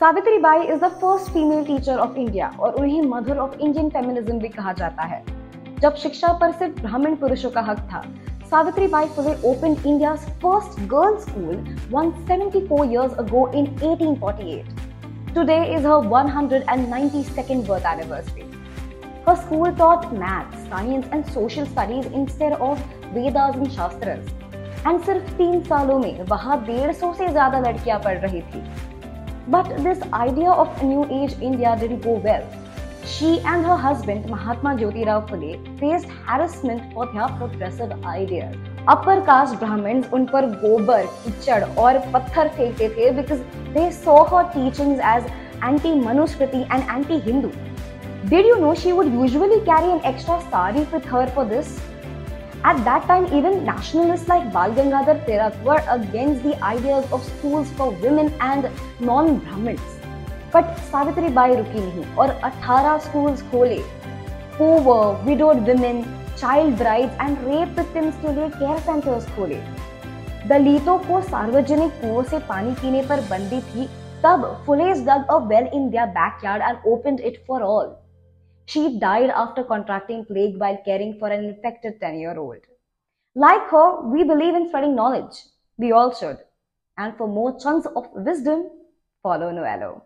Savitri Bai is the first female teacher of India और उन्हें mother of Indian feminism भी कहा जाता है जब शिक्षा पर सिर्फ़ ब्राह्मण पुरुषों का हक था Savitri Bai Phule open India first girls school 174 years ago in 1848. Today is her 192nd birth anniversary. Her school taught math, science and social studies instead of Vedas and Shastras. And सिर्फ़ तीन सालों में वहाँ डेढ़ सौ से ज़्यादा लड़कियाँ पढ़ रही थी But this idea of New Age India didn't go well. She and her husband Mahatma Jyotirao Phule faced harassment for their progressive ideas. Upper caste Brahmins un par gobar, kichad aur patthar fekte because they saw her teachings as anti-Manusmriti and anti-Hindu. Did you know she would usually carry an extra sari with her for this? At that time, even nationalists like Bal Gangadhar Tirak were against the ideas of schools for women and non-Brahmins. But Savitri Bai रुकी नहीं और 18 schools खोले poor, widowed women, child brides and rape victims के लिए care centers खोले दलितों को सार्वजनिक कुओं से पानी पीने पर बंदी थी तब Fule's dug a well in their backyard and opened it for all. she died after contracting plague while caring for an infected 10 year old. Like her, we believe in spreading knowledge. We all should. And for more chunks of wisdom, follow Noello.